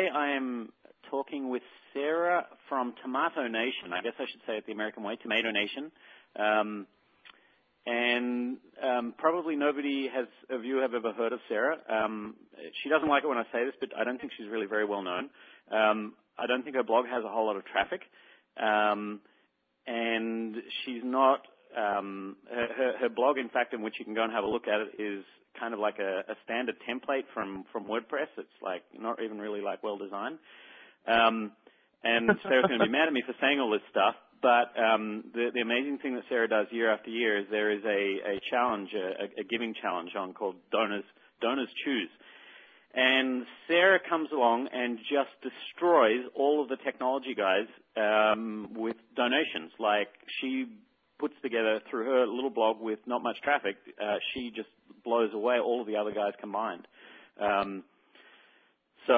today I am talking with Sarah from Tomato Nation. I guess I should say it the American way, Tomato Nation. Um, and um, probably nobody has of you have ever heard of Sarah. Um, she doesn't like it when I say this, but I don't think she's really very well known. Um, I don't think her blog has a whole lot of traffic, um, and she's not. Um, her, her, her blog, in fact, in which you can go and have a look at it, is kind of like a, a standard template from from WordPress. It's like not even really like well designed. Um, and Sarah's going to be mad at me for saying all this stuff, but um, the, the amazing thing that Sarah does year after year is there is a, a challenge, a, a giving challenge on called Donors Donors Choose. And Sarah comes along and just destroys all of the technology guys um, with donations. Like she puts together through her little blog with not much traffic, uh, she just blows away all of the other guys combined. Um, so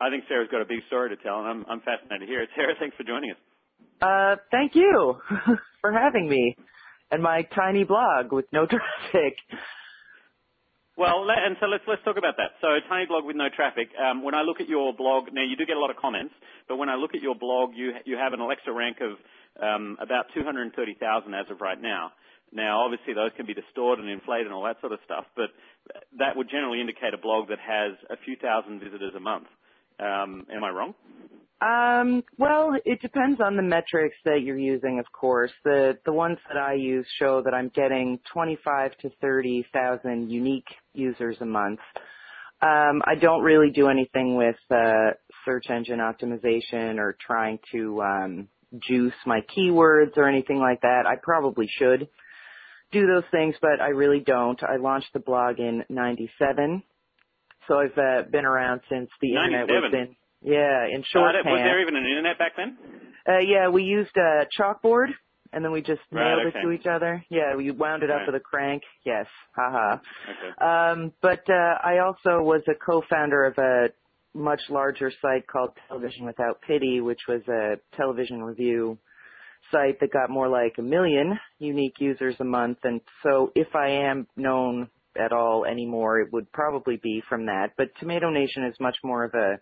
I think Sarah's got a big story to tell, and I'm, I'm fascinated to hear it. Sarah, thanks for joining us. Uh, thank you for having me and my tiny blog with no traffic. Well, and so let's let's talk about that. So, tiny blog with no traffic. Um, when I look at your blog, now you do get a lot of comments, but when I look at your blog, you you have an Alexa rank of um, about 230,000 as of right now. Now, obviously, those can be distorted and inflated and all that sort of stuff, but that would generally indicate a blog that has a few thousand visitors a month. Um, am I wrong? Um, well, it depends on the metrics that you're using, of course. The the ones that I use show that I'm getting 25 to 30,000 unique users a month. Um, I don't really do anything with uh, search engine optimization or trying to um, juice my keywords or anything like that. I probably should do those things, but I really don't. I launched the blog in '97, so I've uh, been around since the 97. internet was in yeah, in shorthand. Uh, was there even an internet back then? Uh, yeah, we used a chalkboard, and then we just right, nailed okay. it to each other. Yeah, we wound it up right. with a crank. Yes, haha. Okay. Um, but uh, I also was a co-founder of a much larger site called Television Without Pity, which was a television review site that got more like a million unique users a month. And so if I am known at all anymore, it would probably be from that. But Tomato Nation is much more of a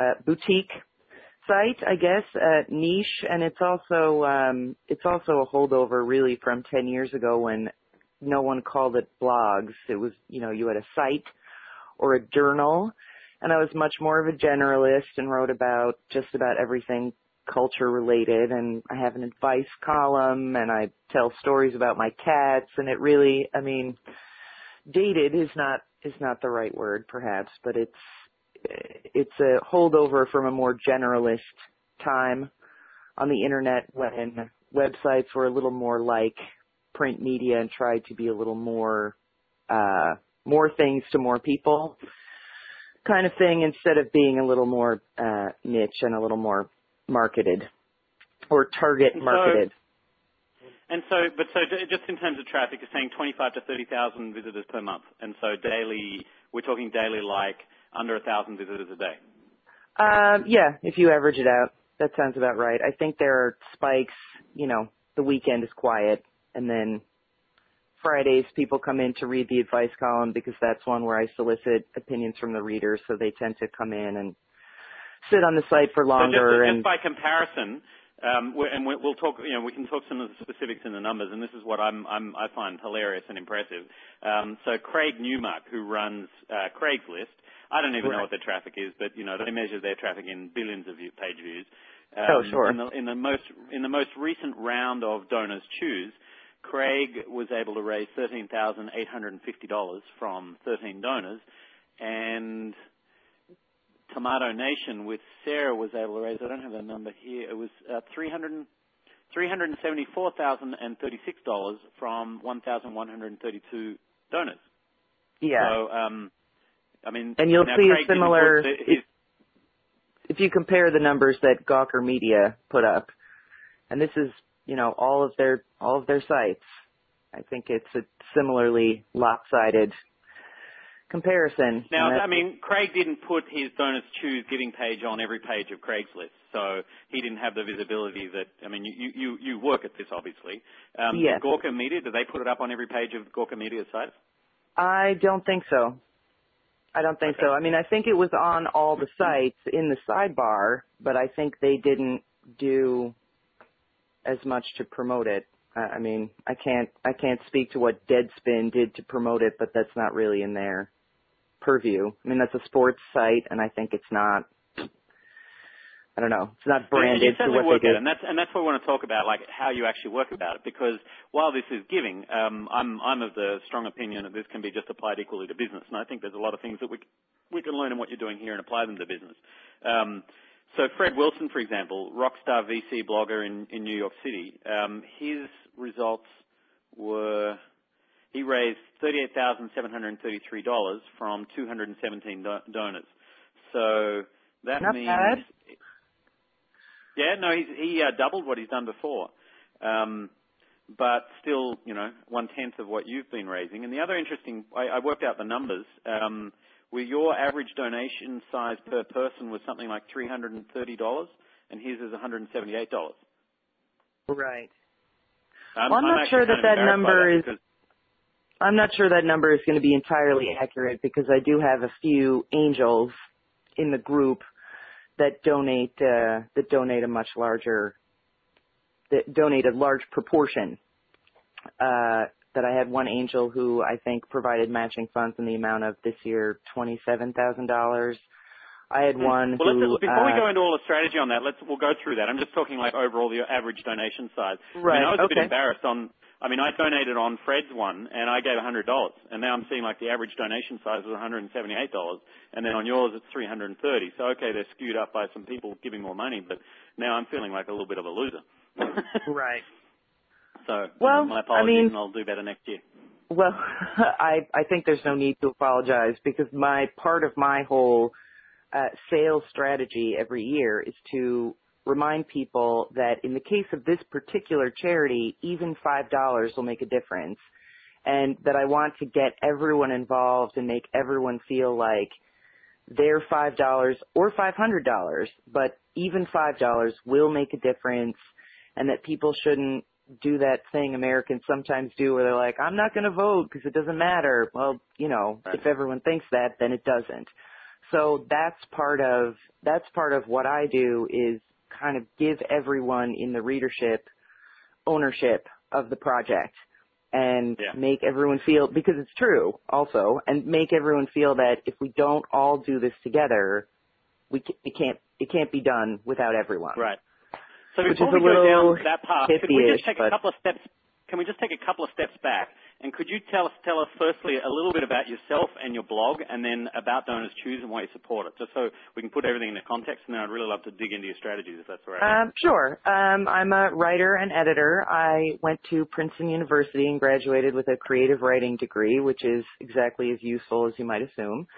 uh, boutique site, I guess, uh, niche, and it's also um, it's also a holdover really from 10 years ago when no one called it blogs. It was you know you had a site or a journal, and I was much more of a generalist and wrote about just about everything culture related and I have an advice column and I tell stories about my cats and it really I mean dated is not is not the right word perhaps but it's it's a holdover from a more generalist time on the internet when websites were a little more like print media and tried to be a little more uh, more things to more people kind of thing instead of being a little more uh, niche and a little more marketed or target marketed. And so, but so just in terms of traffic, you're saying 25 to 30,000 visitors per month, and so daily, we're talking daily like under a thousand visitors a day. Um, yeah, if you average it out, that sounds about right. I think there are spikes. You know, the weekend is quiet, and then Fridays people come in to read the advice column because that's one where I solicit opinions from the readers, so they tend to come in and sit on the site for longer. So just, and just by comparison, um, and we'll talk, you know, we can talk some of the specifics in the numbers, and this is what I'm, I'm I find hilarious and impressive. Um, so Craig Newmark, who runs uh, Craigslist, I don't even right. know what their traffic is, but you know they measure their traffic in billions of view, page views. Um, oh, sure. In the, in the most in the most recent round of donors choose, Craig was able to raise thirteen thousand eight hundred and fifty dollars from thirteen donors, and Tomato Nation with Sarah was able to raise. I don't have the number here. It was uh, three hundred. $374,036 from 1,132 donors. Yeah. So, um, I mean, and you'll see Craig a similar. his- if you compare the numbers that Gawker Media put up, and this is you know all of their all of their sites, I think it's a similarly lopsided comparison. Now, I mean, Craig didn't put his donors choose giving page on every page of Craigslist, so he didn't have the visibility that. I mean, you you you work at this obviously. Um, Yes. Gawker Media, do they put it up on every page of Gawker Media's site? I don't think so. I don't think Okay. so. I mean, I think it was on all the sites in the sidebar, but I think they didn't do as much to promote it. I mean, I can't I can't speak to what Deadspin did to promote it, but that's not really in their purview. I mean, that's a sports site, and I think it's not. I don't know. It's not branded to what work they do. and that's and that's what we want to talk about, like how you actually work about it. Because while this is giving, um, I'm I'm of the strong opinion that this can be just applied equally to business, and I think there's a lot of things that we we can learn in what you're doing here and apply them to business. Um, so Fred Wilson, for example, rockstar VC blogger in in New York City, um, his results were he raised thirty-eight thousand seven hundred thirty-three dollars from two hundred and seventeen do- donors. So that Not means bad. yeah, no, he's, he uh, doubled what he's done before, um, but still, you know, one tenth of what you've been raising. And the other interesting, I, I worked out the numbers. Um, where your average donation size per person was something like three hundred and thirty dollars, and his is one hundred and seventy-eight dollars. Right. I'm, Well, I'm not sure that that number is. I'm not sure that number is going to be entirely accurate because I do have a few angels in the group that donate uh, that donate a much larger that donate a large proportion. Uh, that I had one angel who I think provided matching funds in the amount of this year twenty seven thousand dollars. I had one Well, who before we uh, go into all the strategy on that, let's we'll go through that. I'm just talking like overall the average donation size. Right, I mean, I was a bit embarrassed on. I mean, I donated on Fred's one, and I gave $100, and now I'm seeing like the average donation size was $178, and then on yours it's 330. So okay, they're skewed up by some people giving more money, but now I'm feeling like a little bit of a loser. right. so Well, my I apologies, mean- and I'll do better next year. Well, I I think there's no need to apologize because my part of my whole uh, sales strategy every year is to remind people that in the case of this particular charity, even five dollars will make a difference, and that I want to get everyone involved and make everyone feel like their five dollars or five hundred dollars, but even five dollars will make a difference, and that people shouldn't do that thing Americans sometimes do where they're like, I'm not going to vote because it doesn't matter. Well, you know, Right. if everyone thinks that, then it doesn't. So that's part of, that's part of what I do is kind of give everyone in the readership ownership of the project and Yeah. make everyone feel, because it's true also, and make everyone feel that if we don't all do this together, we it can't, it can't be done without everyone. Right. So before we go down that path, can we just take a couple of steps? Can we just take a couple of steps back? And could you tell us, tell us firstly a little bit about yourself and your blog, and then about Donors Choose and why you support it, just so we can put everything into context. And then I'd really love to dig into your strategies, if that's all right. Um, sure. Um, I'm a writer and editor. I went to Princeton University and graduated with a creative writing degree, which is exactly as useful as you might assume,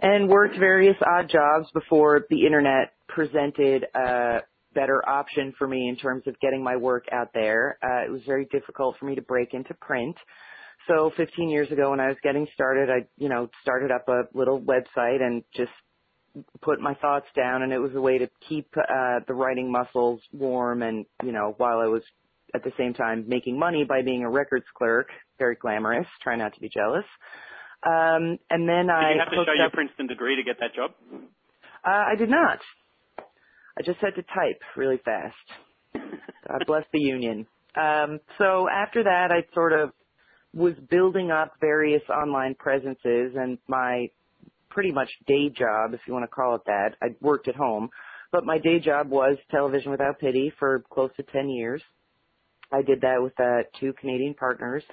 and worked various odd jobs before the internet presented a better option for me in terms of getting my work out there. Uh, it was very difficult for me to break into print. So 15 years ago when I was getting started, I, you know, started up a little website and just put my thoughts down and it was a way to keep uh the writing muscles warm and you know while I was at the same time making money by being a records clerk very glamorous try not to be jealous. Um and then Did I Did you have to show your Princeton degree to get that job? uh, I did not. I just had to type really fast. God bless the union. Um so after that I sort of was building up various online presences and my pretty much day job, if you want to call it that. I worked at home, but my day job was Television Without Pity for close to 10 years. I did that with uh, two Canadian partners,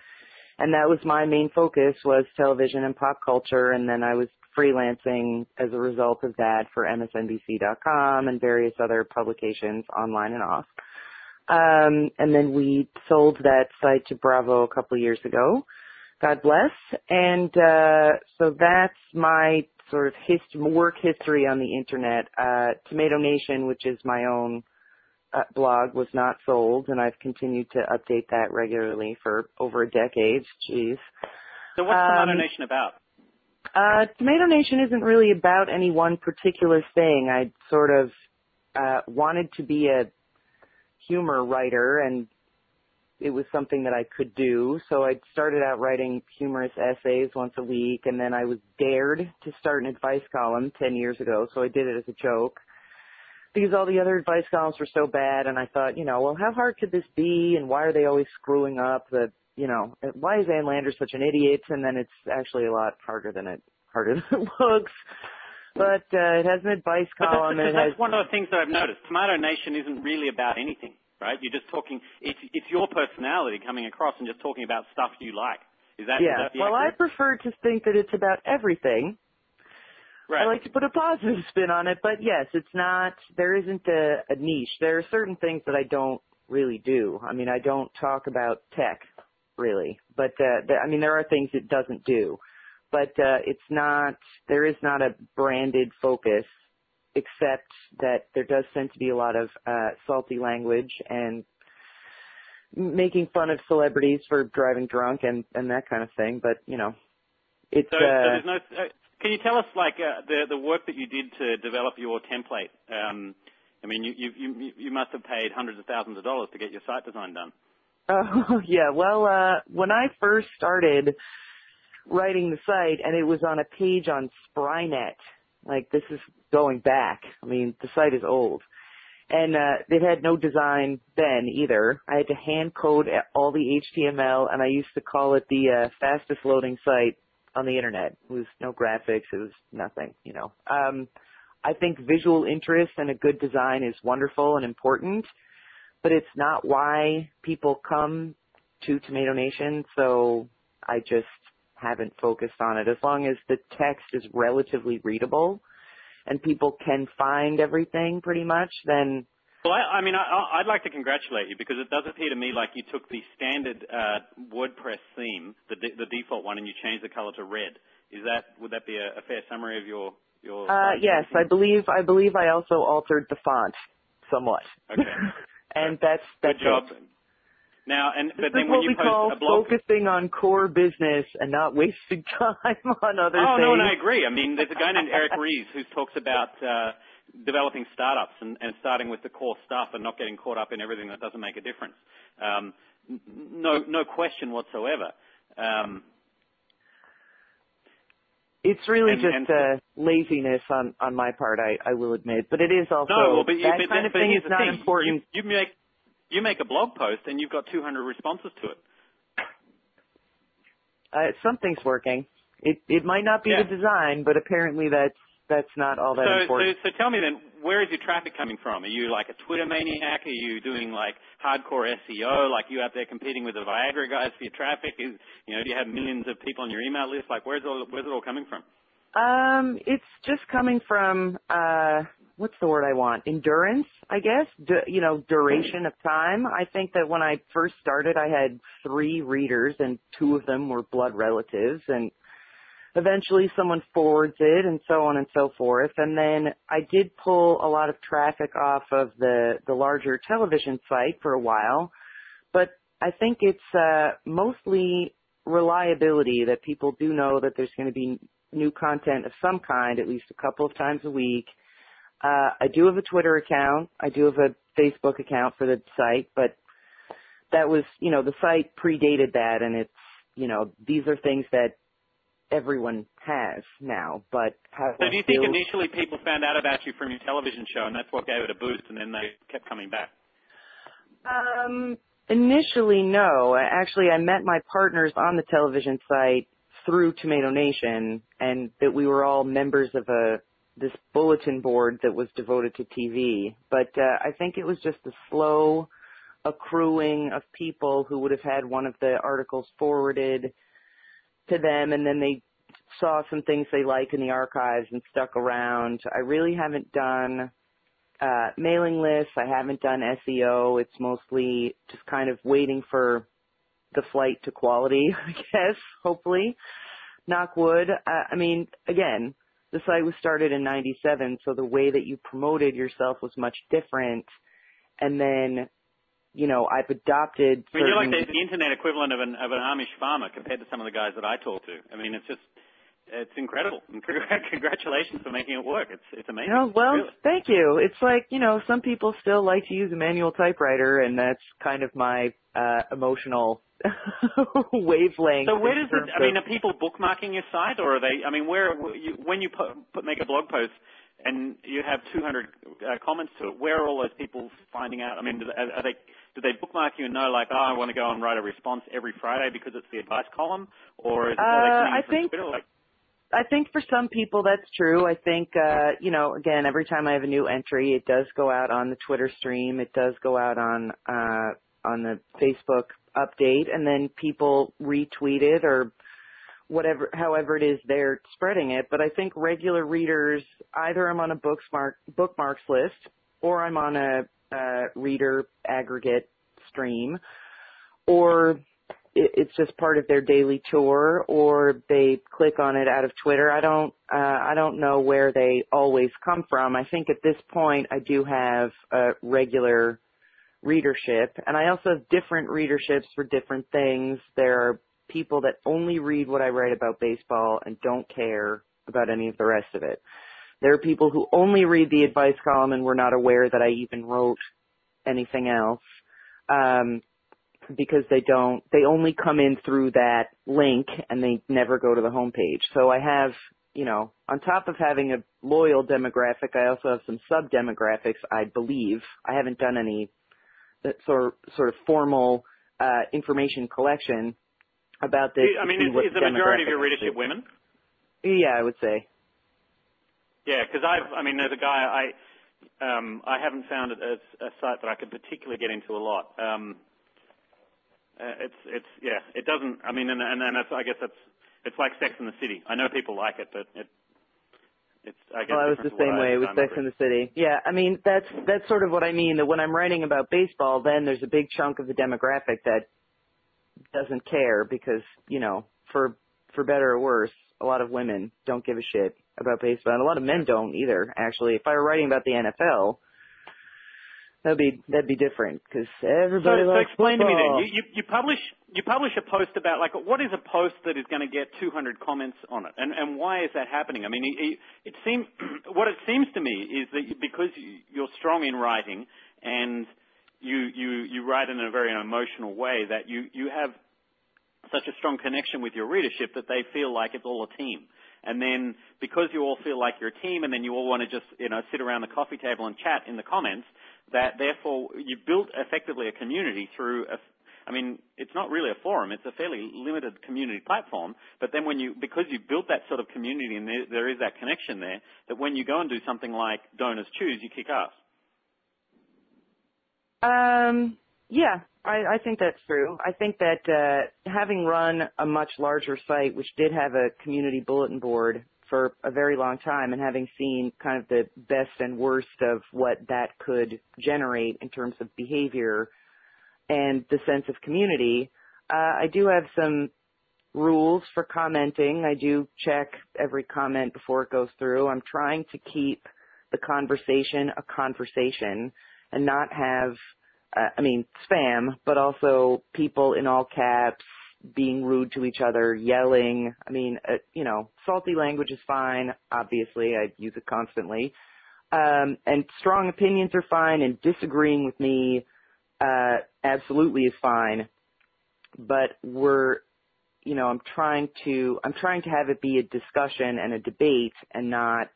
and that was my main focus was television and pop culture, and then I was freelancing as a result of that for MSNBC.com and various other publications online and off. Um, and then we sold that site to Bravo a couple of years ago. God bless. And uh, so that's my sort of hist- work history on the internet. Uh, Tomato Nation, which is my own uh, blog, was not sold, and I've continued to update that regularly for over a decade. Jeez. So what's Tomato Um, Nation about? Uh, Tomato Nation isn't really about any one particular thing. I sort of uh, wanted to be a humor writer and it was something that I could do. So I started out writing humorous essays once a week, and then I was dared to start an advice column 10 years ago. So I did it as a joke because all the other advice columns were so bad, and I thought, you know, well, how hard could this be, and why are they always screwing up? That you know, why is Ann Landers such an idiot? And then it's actually a lot harder than it harder than it looks. But uh, it has an advice column. But that's, and it has, one of the things that I've noticed. Tomato Nation isn't really about anything, right? You're just talking. It's it's your personality coming across and just talking about stuff you like. Is that? Yeah. Is that well, accurate? I prefer to think that it's about everything. Right. I like to put a positive spin on it, but yes, it's not. There isn't a, a niche. There are certain things that I don't really do. I mean, I don't talk about tech really, but uh, th- I mean, there are things it doesn't do, but uh, it's not. There is not a branded focus, except that there does tend to be a lot of uh, salty language and making fun of celebrities for driving drunk and and that kind of thing. But you know, it's. So, so uh, there's no. Uh, can you tell us like uh, the the work that you did to develop your template? Um, I mean, you, you you you must have paid hundreds of thousands of dollars to get your site design done. Oh yeah, well, uh, when I first started writing the site, and it was on a page on Sprynet, like this is going back. I mean, the site is old, and uh, it had no design then either. I had to hand code all the HTML, and I used to call it the uh, fastest loading site on the internet. It was no graphics, it was nothing, you know. Um, I think visual interest and a good design is wonderful and important but it's not why people come to Tomato Nation, so I just haven't focused on it. As long as the text is relatively readable and people can find everything pretty much, then well, I, I mean, I, I'd like to congratulate you because it does appear to me like you took the standard uh, WordPress theme, the, de- the default one, and you changed the color to red. Is that would that be a, a fair summary of your your? Uh, yes, I believe I believe I also altered the font somewhat. Okay. and that's that's Good job. it. Now, and This but then is when what you post call a blog, focusing on core business and not wasting time on other things. oh things. no, and I agree. I mean, there's a guy named Eric Ries who talks about uh, developing startups and, and starting with the core stuff and not getting caught up in everything that doesn't make a difference. Um, no, no question whatsoever. Um, It's really And- just and- uh, laziness on on my part, I I will admit. But it is also no, well, but, that but, kind of thing is not thing. important. You, you make you make a blog post and you've got 200 responses to it. Uh, something's working. It it might not be Yeah. the design, but apparently that's that's not all that So, so, important. so tell me then, where is your traffic coming from? Are you like a Twitter maniac? Are you doing like hardcore SEO? Like you out there competing with the Viagra guys for your traffic? Is you know, do you have millions of people on your email list? Like, where's it all where's it all coming from? Um, it's just coming from uh, what's the word I want? Endurance, I guess. Du- you know, duration of time. I think that when I first started, I had three readers, and two of them were blood relatives, and eventually someone forwards it, and so on and so forth. And then I did pull a lot of traffic off of the the larger television site for a while, but I think it's uh, mostly reliability that people do know that there's going to be new content of some kind at least a couple of times a week. Uh, I do have a Twitter account. I do have a Facebook account for the site, but that was, you know, the site predated that and it's, you know, these are things that everyone has now, but how So do you think initially people found out about you from your television show and that's what gave it a boost and then they kept coming back? Um, initially, no. Actually, I met my partners on the television site through Tomato Nation, and that we were all members of a this bulletin board that was devoted to TV. But uh, I think it was just a slow accruing of people who would have had one of the articles forwarded to them, and then they saw some things they like in the archives and stuck around. I really haven't done uh, mailing lists. I haven't done SEO. It's mostly just kind of waiting for the flight to quality, I guess, hopefully. Knock wood. Uh, I mean, again, the site was started in 97, so the way that you promoted yourself was much different. And then, you know, I've adopted I mean, you're like the, the internet equivalent of an of an Amish farmer compared to some of the guys that I talk to. I mean, it's just it's incredible. Congratulations for making it work. It's it's amazing. Oh, well, really. thank you. It's like, you know, some people still like to use a manual typewriter and that's kind of my uh emotional wavelength. So where does it? I mean, are people bookmarking your site, or are they? I mean, where when you put, put make a blog post and you have 200 uh, comments to it, where are all those people finding out? I mean, do, are, are they? Do they bookmark you and know, like, oh, I want to go and write a response every Friday because it's the advice column, or is it, Uh, I think- I think for some people that's true. I think, uh, you know, again, every time I have a new entry, it does go out on the Twitter stream. It does go out on, uh, on the Facebook update and then people retweet it or whatever, however it is they're spreading it. But I think regular readers, either I'm on a bookmark, bookmarks list or I'm on a, reader aggregate stream or it, it's just part of their daily tour or they click on it out of Twitter. I don't uh I don't know where they always come from. I think at this point I do have a regular readership and I also have different readerships for different things. There are people that only read what I write about baseball and don't care about any of the rest of it. There are people who only read the advice column and were not aware that I even wrote anything else. Um, because they don't, they only come in through that link and they never go to the homepage. So I have, you know, on top of having a loyal demographic, I also have some sub demographics, I believe. I haven't done any sort sort of formal uh, information collection about this. I mean, see is, the majority of your readership is. women? Yeah, I would say. Yeah, because I've, I mean, as a guy, I, um, I haven't found it as a site that I could particularly get into a lot. Um, uh, it's, it's, yeah, it doesn't. I mean, and and, and that's, I guess that's, it's like Sex in the City. I know people like it, but it, it's, I guess. Well, I was the different to what same way with done Sex in the City. Yeah, I mean that's that's sort of what I mean. That when I'm writing about baseball, then there's a big chunk of the demographic that doesn't care because you know, for for better or worse, a lot of women don't give a shit about baseball, and a lot of men don't either. Actually, if I were writing about the NFL, that'd be that'd be different because So, everybody so likes explain to me then. You, you, you publish you publish a post about like what is a post that is going to get 200 comments on it, and and why is that happening? I mean, it, it seems what it seems to me is that because you, you're strong in writing and you you you write in a very emotional way that you you have such a strong connection with your readership that they feel like it's all a team. And then because you all feel like you're a team and then you all want to just, you know, sit around the coffee table and chat in the comments, that therefore you built effectively a community through a, I mean, it's not really a forum, it's a fairly limited community platform, but then when you, because you built that sort of community and there, there is that connection there, that when you go and do something like Donors Choose, you kick ass. Um, yeah, I, I think that's true. I think that uh, having run a much larger site, which did have a community bulletin board for a very long time, and having seen kind of the best and worst of what that could generate in terms of behavior and the sense of community, uh, I do have some rules for commenting. I do check every comment before it goes through. I'm trying to keep the conversation a conversation and not have uh, I mean, spam, but also people in all caps being rude to each other, yelling. I mean, uh, you know, salty language is fine. Obviously, I use it constantly. Um, and strong opinions are fine, and disagreeing with me uh, absolutely is fine. But we're, you know, I'm trying to, I'm trying to have it be a discussion and a debate, and not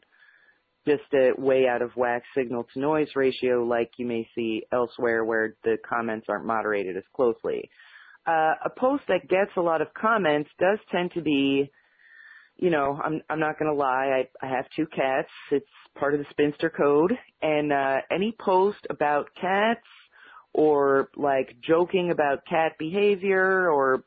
just a way out of whack signal to noise ratio like you may see elsewhere where the comments aren't moderated as closely. Uh, a post that gets a lot of comments does tend to be, you know, I'm I'm not gonna lie, I I have two cats. It's part of the spinster code, and uh, any post about cats or like joking about cat behavior or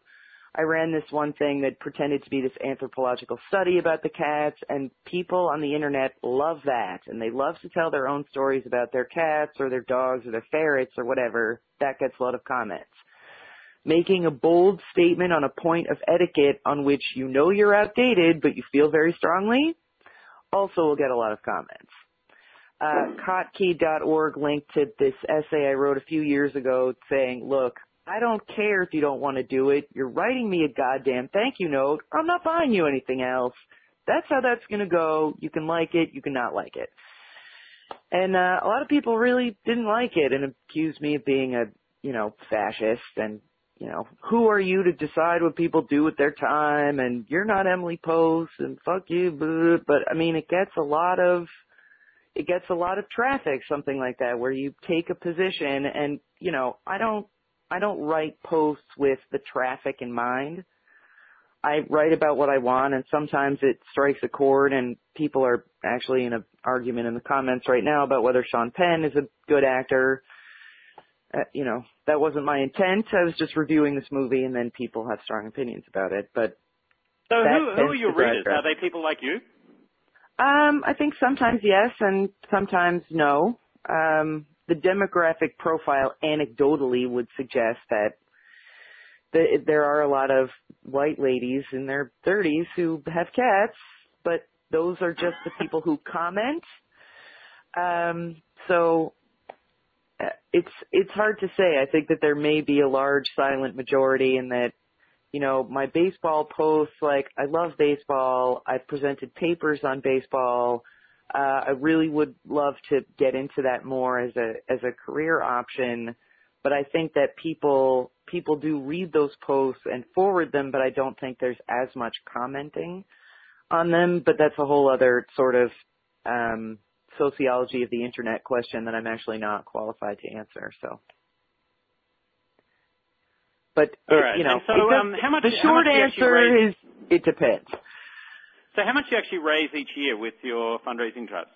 I ran this one thing that pretended to be this anthropological study about the cats, and people on the internet love that, and they love to tell their own stories about their cats or their dogs or their ferrets or whatever. That gets a lot of comments. Making a bold statement on a point of etiquette on which you know you're outdated, but you feel very strongly, also will get a lot of comments. Uh, kottke.org linked to this essay I wrote a few years ago saying, look, I don't care if you don't want to do it. You're writing me a goddamn thank you note. I'm not buying you anything else. that's how that's going to go. You can like it, you can not like it. And uh, a lot of people really didn't like it and accused me of being a, you know, fascist and, you know, who are you to decide what people do with their time and you're not Emily Post and fuck you. But I mean, it gets a lot of, it gets a lot of traffic, something like that, where you take a position and, you know, I don't, I don't write posts with the traffic in mind. I write about what I want and sometimes it strikes a chord and people are actually in an argument in the comments right now about whether Sean Penn is a good actor. Uh, you know, that wasn't my intent. I was just reviewing this movie and then people have strong opinions about it. But so who, who are your readers? Are they people like you? Um, I think sometimes yes and sometimes no. Um, the demographic profile anecdotally would suggest that the, there are a lot of white ladies in their 30s who have cats, but those are just the people who comment. Um, so it's it's hard to say. I think that there may be a large silent majority, and that you know my baseball posts, like I love baseball. I've presented papers on baseball. Uh, I really would love to get into that more as a as a career option, but I think that people people do read those posts and forward them, but I don't think there's as much commenting on them. But that's a whole other sort of um, sociology of the internet question that I'm actually not qualified to answer. So. But right. you know, so, um, how much, the short answer is it depends. So how much do you actually raise each year with your fundraising trust?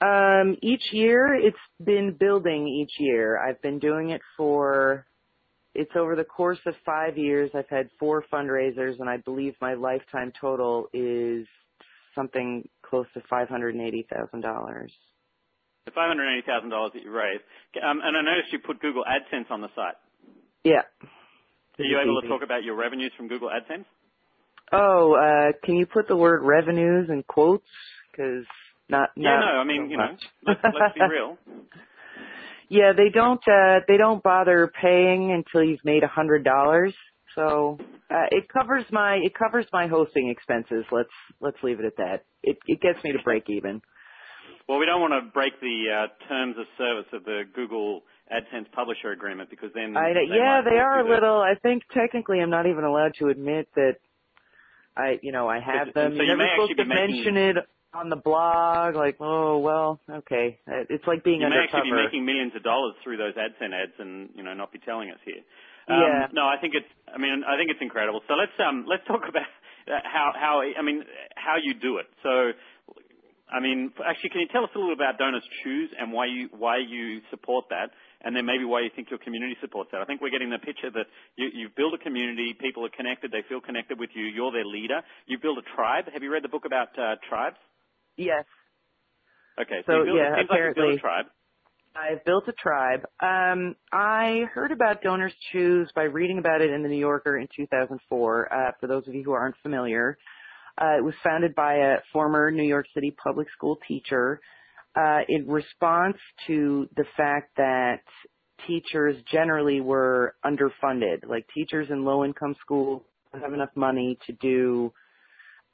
Um, each year, it's been building each year. I've been doing it for it's over the course of five years. I've had four fundraisers, and I believe my lifetime total is something close to five hundred and eighty thousand dollars. The five hundred eighty thousand dollars that you raised, um, and I noticed you put Google AdSense on the site. Yeah. Are you able to talk about your revenues from Google AdSense? Oh, uh, can you put the word revenues in quotes? Because not, not. Yeah, no. I mean, so you know, let's, let's be real. Yeah, they don't uh they don't bother paying until you've made a hundred dollars. So uh, it covers my it covers my hosting expenses. Let's let's leave it at that. It it gets me to break even. Well, we don't want to break the uh, terms of service of the Google AdSense publisher agreement because then I, they yeah they are a little. I think technically I'm not even allowed to admit that I you know I have them. So You're you never may supposed actually to mention it on the blog. Like oh well okay. It's like being you may actually be making millions of dollars through those AdSense ads and you know not be telling us here. Um, Yeah. No, I think it's. I mean, I think it's incredible. So let's um let's talk about uh, how how I mean how you do it. So, I mean, actually, can you tell us a little bit about Donors Choose and why you why you support that, and then maybe why you think your community supports that? I think we're getting the picture that you you build a community, people are connected, they feel connected with you, you're their leader. You build a tribe. Have you read the book about uh, tribes? Yes. Okay, So, you build, yeah, it seems like you apparently- a tribe. I've built a tribe. Um, I heard about Donors Choose by reading about it in the New Yorker in 2004. Uh, for those of you who aren't familiar, uh, it was founded by a former New York City public school teacher uh, in response to the fact that teachers generally were underfunded. Like teachers in low-income schools didn't have enough money to do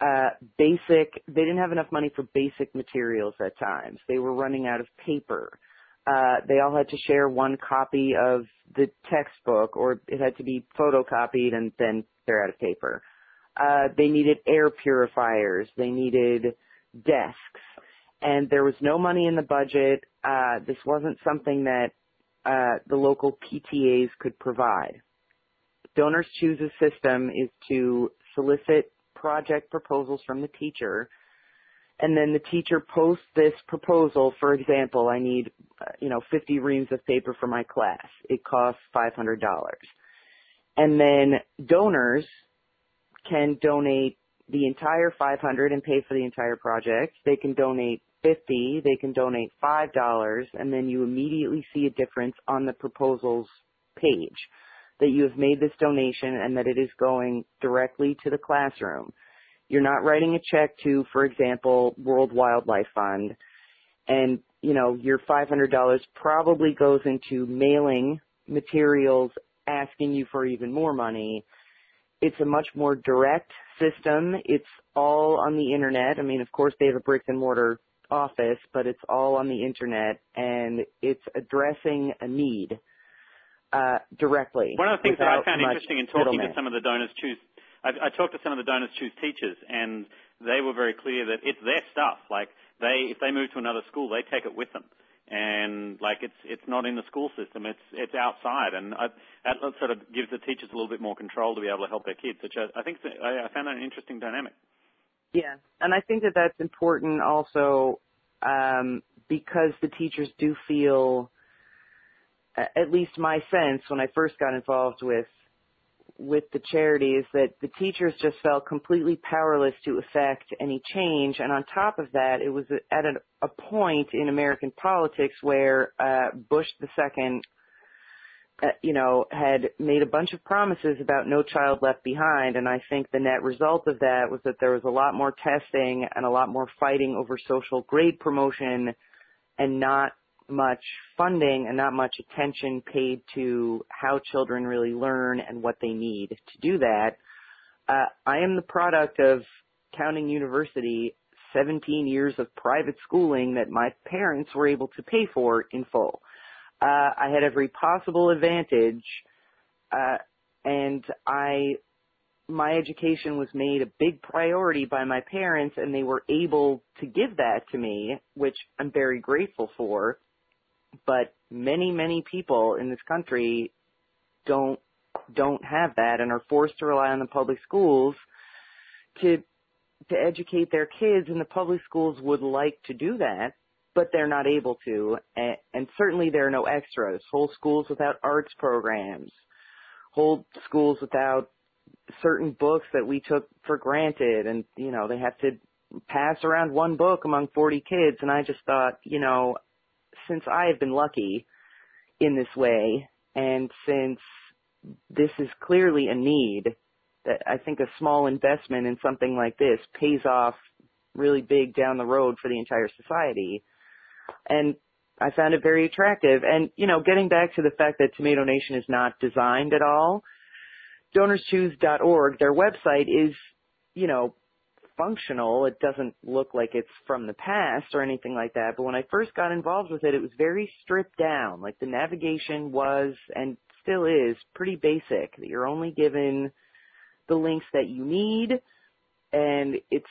uh, basic. They didn't have enough money for basic materials at times. They were running out of paper uh, they all had to share one copy of the textbook or it had to be photocopied and then they're out of paper. Uh, they needed air purifiers. They needed desks. And there was no money in the budget. Uh, this wasn't something that uh, the local PTAs could provide. Donors Choose's system is to solicit project proposals from the teacher and then the teacher posts this proposal. For example, I need, uh, you know, 50 reams of paper for my class. It costs $500. And then donors can donate the entire 500 and pay for the entire project. They can donate 50, they can donate $5, and then you immediately see a difference on the proposals page that you have made this donation and that it is going directly to the classroom. You're not writing a check to, for example, World Wildlife Fund, and you know your $500 probably goes into mailing materials asking you for even more money. it's a much more direct system. It's all on the internet. I mean, of course they have a bricks and mortar office, but it's all on the internet and it's addressing a need uh, directly. One of the things that I found interesting in talking middleman. to some of the donors choose, I, I talked to some of the donors choose teachers, and they were very clear that it's their stuff. Like they, if they move to another school, they take it with them, and like it's it's not in the school system, it's it's outside, and I, that sort of gives the teachers a little bit more control to be able to help their kids. Which I, I think I, I found that an interesting dynamic. Yeah, and I think that that's important also um, because the teachers do feel, at least my sense when I first got involved with with the charities, that the teachers just felt completely powerless to affect any change. And on top of that, it was at a, point in American politics where uh, Bush the second uh, you know, had made a bunch of promises about no child left behind, and I think the net result of that was that there was a lot more testing and a lot more fighting over social grade promotion and not much funding and not much attention paid to how children really learn and what they need to do that. Uh, I am the product of Counting University, 17 years of private schooling that my parents were able to pay for in full. Uh, I had every possible advantage, uh, and I, my education was made a big priority by my parents, and they were able to give that to me, which I'm very grateful for. But many, many people in this country don't don't have that and are forced to rely on the public schools to to educate their kids and the public schools would like to do that but they're not able to. And, and certainly there are no extras. Whole schools without arts programs, whole schools without certain books that we took for granted. And, you know, they have to pass around one book among 40 kids. And I just thought, you know, since I have been lucky in this way, and since this is clearly a need, that I think a small investment in something like this pays off really big down the road for the entire society and I found it very attractive. And, you know, getting back to the fact that Tomato Nation is not designed at all, donorschoose.org, their website is, you know, functional. It doesn't look like it's from the past or anything like that. But when I first got involved with it, it was very stripped down. Like the navigation was and still is pretty basic. That you're only given the links that you need and it's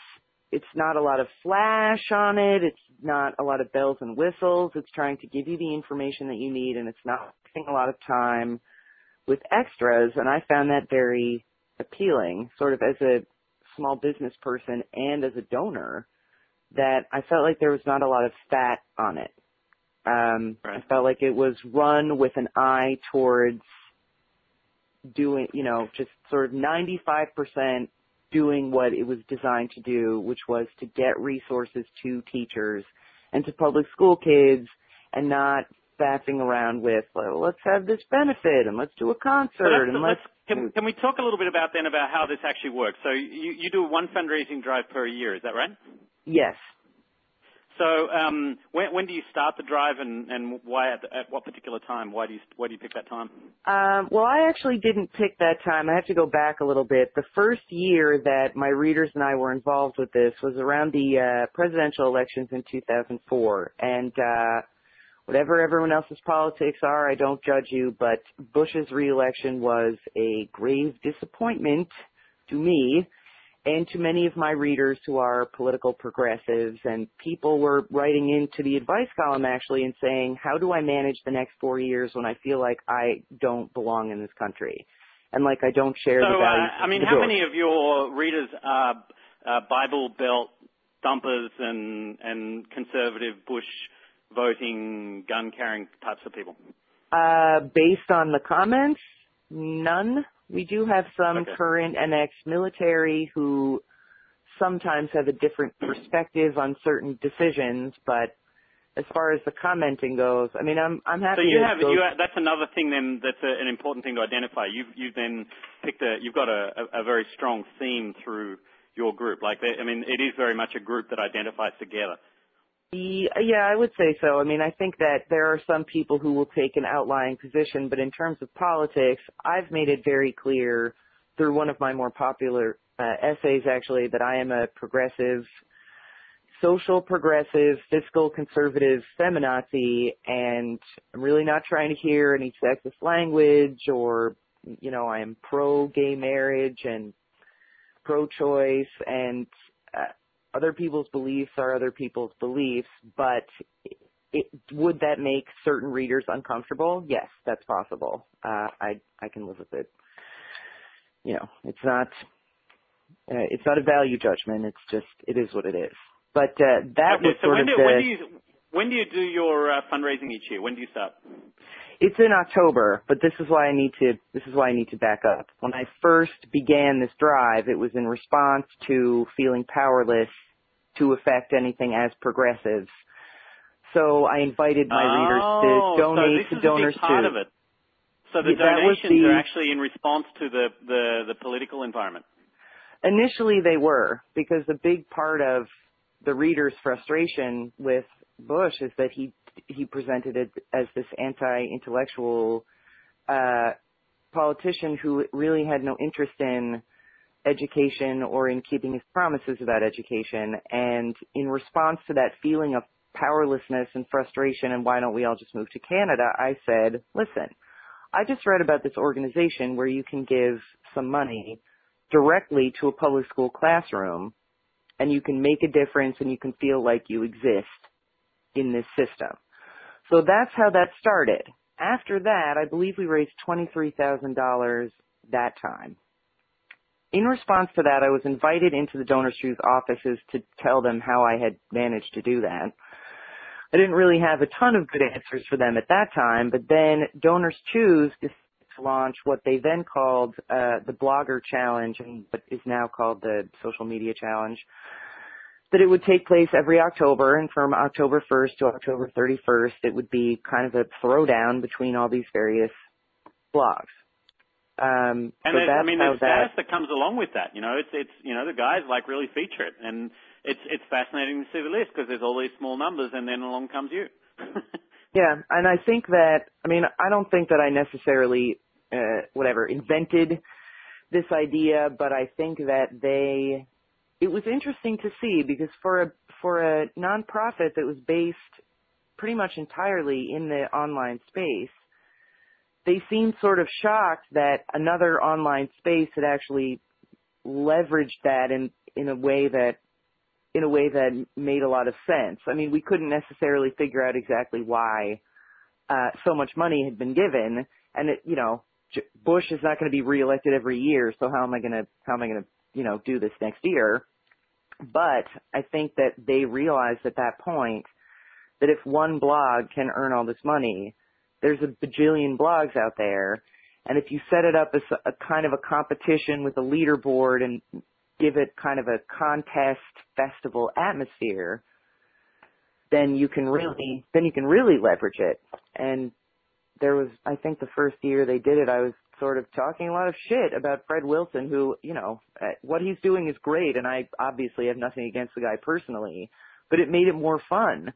it's not a lot of flash on it. It's not a lot of bells and whistles. It's trying to give you the information that you need and it's not taking a lot of time with extras. And I found that very appealing, sort of as a small business person and as a donor, that I felt like there was not a lot of fat on it. Um, right. I felt like it was run with an eye towards doing, you know, just sort of 95% doing what it was designed to do, which was to get resources to teachers and to public school kids and not faffing around with, well, let's have this benefit and let's do a concert and let's, let's can, can we talk a little bit about then about how this actually works? So you, you do one fundraising drive per year, is that right? Yes. So um, when, when do you start the drive, and, and why at, at what particular time? Why do you why do you pick that time? Um, well, I actually didn't pick that time. I have to go back a little bit. The first year that my readers and I were involved with this was around the uh, presidential elections in 2004, and uh, whatever everyone else's politics are, I don't judge you, but Bush's reelection was a grave disappointment to me and to many of my readers who are political progressives and people were writing into the advice column actually and saying, how do I manage the next four years when I feel like I don't belong in this country? And like I don't share so, the values. Uh, I mean, how many of your readers are uh, Bible Belt dumpers and, and conservative Bush voting, gun carrying types of people? Uh, based on the comments, none. We do have some okay. current and ex-military who sometimes have a different perspective on certain decisions, but as far as the commenting goes, I mean, I'm I'm happy. So you have you have, that's another thing then that's a, an important thing to identify. You've you've then picked a you've got a, a, a very strong theme through your group. Like I mean, it is very much a group that identifies together. Yeah, I would say so. I mean, I think that there are some people who will take an outlying position, but in terms of politics, I've made it very clear through one of my more popular uh, essays actually that I am a progressive, social progressive, fiscal conservative feminazi, and I'm really not trying to hear any sexist language or, you know, I am pro gay marriage and pro choice and uh, other people's beliefs are other people's beliefs, but it, would that make certain readers uncomfortable? Yes, that's possible. Uh, I I can live with it. You know, it's not uh, it's not a value judgment. It's just it is what it is. But uh, that okay, was so sort when of do, the. When do you when do you do your uh, fundraising each year? When do you start? It's in October, but this is why I need to this is why I need to back up. When I first began this drive, it was in response to feeling powerless to affect anything as progressives. So I invited my oh, readers to oh, donate so to donors part too. Of it. So the Yeah, donations the- are actually in response to the, the, the political environment. Initially they were, because a big part of the reader's frustration with Bush is that he he presented it as this anti-intellectual uh, politician who really had no interest in education or in keeping his promises about education. And in response to that feeling of powerlessness and frustration and why don't we all just move to Canada, I said, listen, I just read about this organization where you can give some money directly to a public school classroom and you can make a difference and you can feel like you exist in this system. So that's how that started. After that, I believe we raised $23,000 that time. In response to that, I was invited into the Donors Choose offices to tell them how I had managed to do that. I didn't really have a ton of good answers for them at that time, but then Donors Choose to launch what they then called uh, the Blogger Challenge and what is now called the Social Media Challenge that it would take place every October, and from October 1st to October 31st, it would be kind of a throwdown between all these various blogs. Um, And so I mean, there's status that. that comes along with that. You know, it's it's you know the guys like really feature it, and it's it's fascinating to see the list because there's all these small numbers, and then along comes you. Yeah, and I think that I mean I don't think that I necessarily uh, whatever invented this idea, but I think that they it was interesting to see because for a for a nonprofit that was based pretty much entirely in the online space, they seemed sort of shocked that another online space had actually leveraged that in in a way that in a way that made a lot of sense. I mean, we couldn't necessarily figure out exactly why uh, so much money had been given, and it, you know, Bush is not going to be reelected every year, so how am I going to how am I going to you know do this next year? But I think that they realized at that point that if one blog can earn all this money, there's a bajillion blogs out there, and if you set it up as a, kind of a competition with a leaderboard and give it kind of a contest festival atmosphere, then you can really then you can really leverage it. And there was I think the first year they did it, I was sort of talking a lot of shit about Fred Wilson, who you know uh, what he's doing is great, and I obviously have nothing against the guy personally, but it made it more fun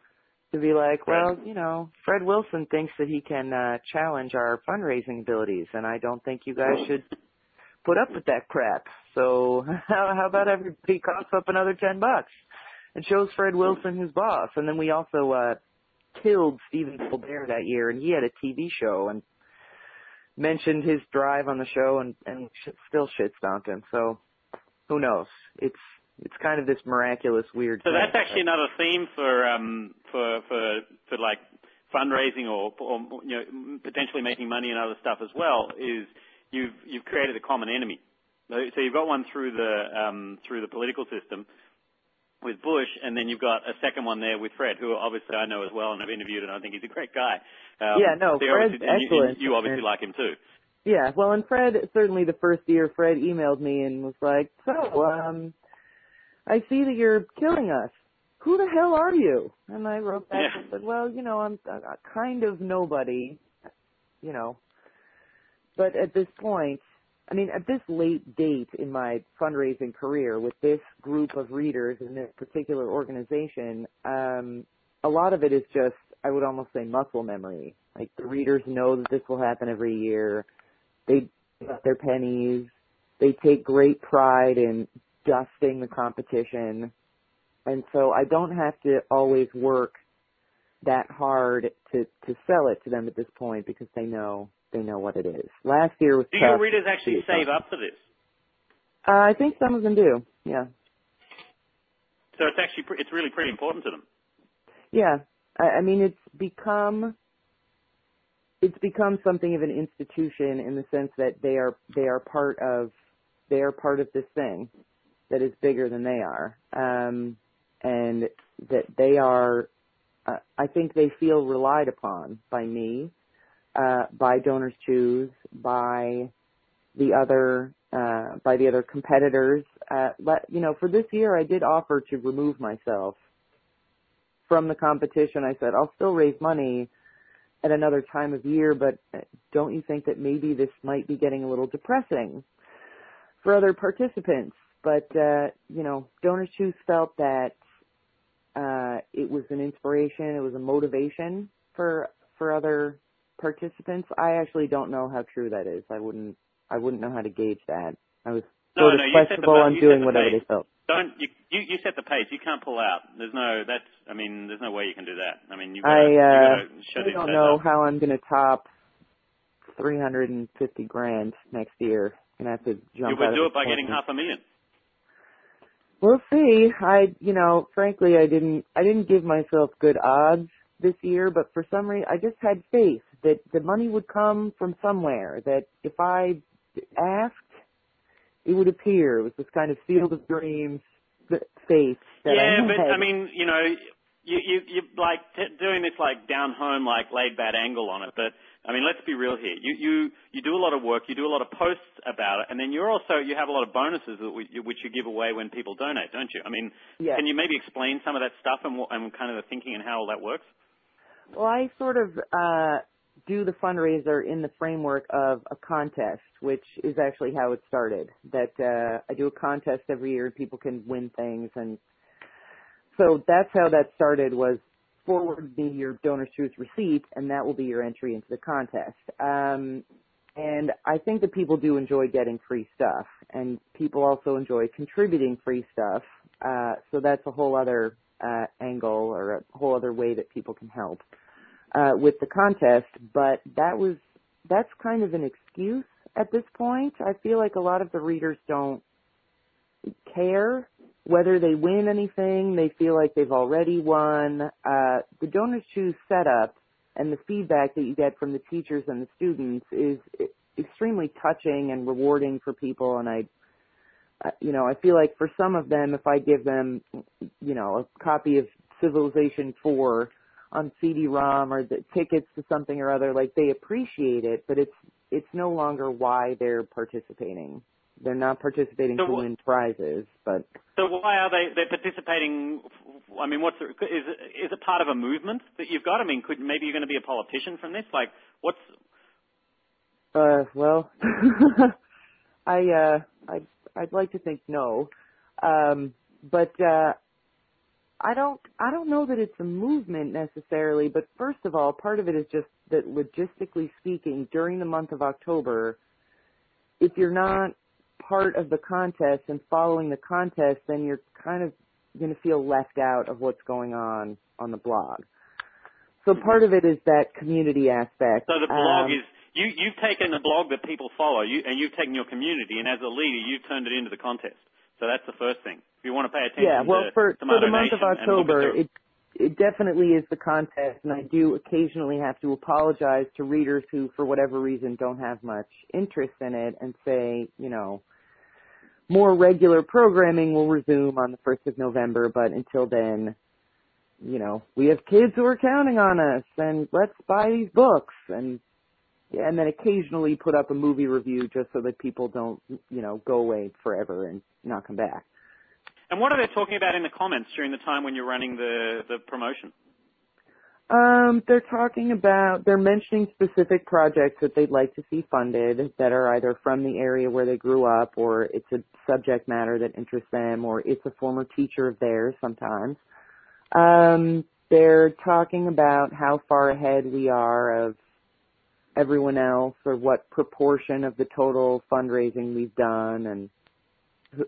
to be like, well, you know, Fred Wilson thinks that he can uh, challenge our fundraising abilities, and I don't think you guys should put up with that crap. So how, how about everybody coughs up another ten bucks and shows Fred Wilson who's boss? And then we also uh killed Stephen Colbert that year, and he had a TV show and mentioned his drive on the show, and and sh- still shit stomped him. So who knows? It's it's kind of this miraculous weird. So thing. that's actually another theme for um for for for like fundraising or, or you know potentially making money and other stuff as well is you've you've created a common enemy. So you've got one through the um through the political system with Bush, and then you've got a second one there with Fred, who obviously I know as well and I've interviewed, and I think he's a great guy. Um, Yeah, no, so Fred's and you- excellent. You, obviously And- like him too. Yeah, well, and Fred certainly the first year Fred emailed me and was like, "So, um, I see that you're killing us. Who the hell are you?" And I wrote back Yeah. and said, "Well, you know, I'm uh, kind of nobody, you know, but at this point, I mean, at this late date in my fundraising career with this group of readers in this particular organization, um, a lot of it is just, I would almost say muscle memory. Like the readers know that this will happen every year. They up their pennies. they take great pride in dusting the competition. And so I don't have to always work that hard to to sell it to them at this point because they know they know what it is. Last year was do tough. your readers actually save up for this? Uh, I think some of them do. Yeah. So it's actually pre- it's really pretty important to them. Yeah, I, I mean it's become it's become something of an institution in the sense that they are they are part of they are part of this thing that is bigger than they are, um, and that they are. Uh, I think they feel relied upon by me, uh, by Donors Choose, by the other uh, by the other competitors. Uh, let, you know, for this year, I did offer to remove myself from the competition. I said I'll still raise money at another time of year, but uh, don't you think that maybe this might be getting a little depressing for other participants? But uh, you know, Donors Choose felt that uh, it was an inspiration, it was a motivation for for other participants. I actually don't know how true that is. I wouldn't I wouldn't know how to gauge that. I was No, sort of no, the flexible on doing the whatever pace. they felt. Don't you, you? You set the pace. You can't pull out. There's no. That's. I mean, there's no way you can do that. I mean, you I uh, I don't know up. how I'm going to top 350 grand next year. Gonna have to jump You would do it by getting half a million. We'll see. I, you know, frankly, I didn't, I didn't give myself good odds this year, but for some reason, I just had faith that the money would come from somewhere. That if I asked, it would appear. It was this kind of field of dreams faith that yeah, I but. I mean, you know, you you you like t- doing this like down home, like laid back angle on it. But I mean, let's be real here. You you you do a lot of work, you do a lot of posts about it, and then you're also you have a lot of bonuses that we, which you give away when people donate, don't you? I mean, Yeah. can you maybe explain some of that stuff and what, and kind of the thinking and how all that works? Well, I sort of uh, do the fundraiser in the framework of a contest, which is actually how it started. That uh, I do a contest every year, and people can win things, and so that's how that started. Was forward me your Donors Choose receipt, and that will be your entry into the contest. Um, and I think that people do enjoy getting free stuff, and people also enjoy contributing free stuff. Uh, so that's a whole other uh, angle or a whole other way that people can help uh, with the contest. But that was that's kind of an excuse at this point. I feel like a lot of the readers don't care whether they win anything. They feel like they've already won. Uh, the donors choose setup and the feedback that you get from the teachers and the students is extremely touching and rewarding for people. And I, you know, I feel like for some of them, if I give them, you know, a copy of Civilization 4 on CD-ROM or the tickets to something or other, like they appreciate it, but it's it's no longer why they're participating. They're not participating So to what- win prizes, but So why are they they're participating? I mean, what's the, is it, is it part of a movement that you've got? I mean, could maybe you're going to be a politician from this? Like, what's Uh, well, I, uh, I, I'd like to think no. Um, but, uh, I don't, I don't know that it's a movement necessarily, but first of all, part of it is just that logistically speaking, during the month of October, if you're not part of the contest and following the contest, then you're kind of going to feel left out of what's going on on the blog. So part of it is that community aspect. so the blog Um, is you you've taken the blog that people follow you and you've taken your community and as a leader you've turned it into the contest. So that's the first thing. If you want to pay attention Yeah, well, to, for, to for the month of Nation and look at October, it it definitely is the contest, and I do occasionally have to apologize to readers who, for whatever reason, don't have much interest in it, and say, you know, more regular programming will resume on the first of November, but until then, you know, we have kids who are counting on us, and let's buy these books, and and then occasionally put up a movie review just so that people don't, you know, go away forever and not come back. and what are they talking about in the comments during the time when you're running the the promotion? Um, they're talking about, they're mentioning specific projects that they'd like to see funded that are either from the area where they grew up or it's a subject matter that interests them or it's a former teacher of theirs sometimes. Um, they're talking about how far ahead we are of everyone else or what proportion of the total fundraising we've done and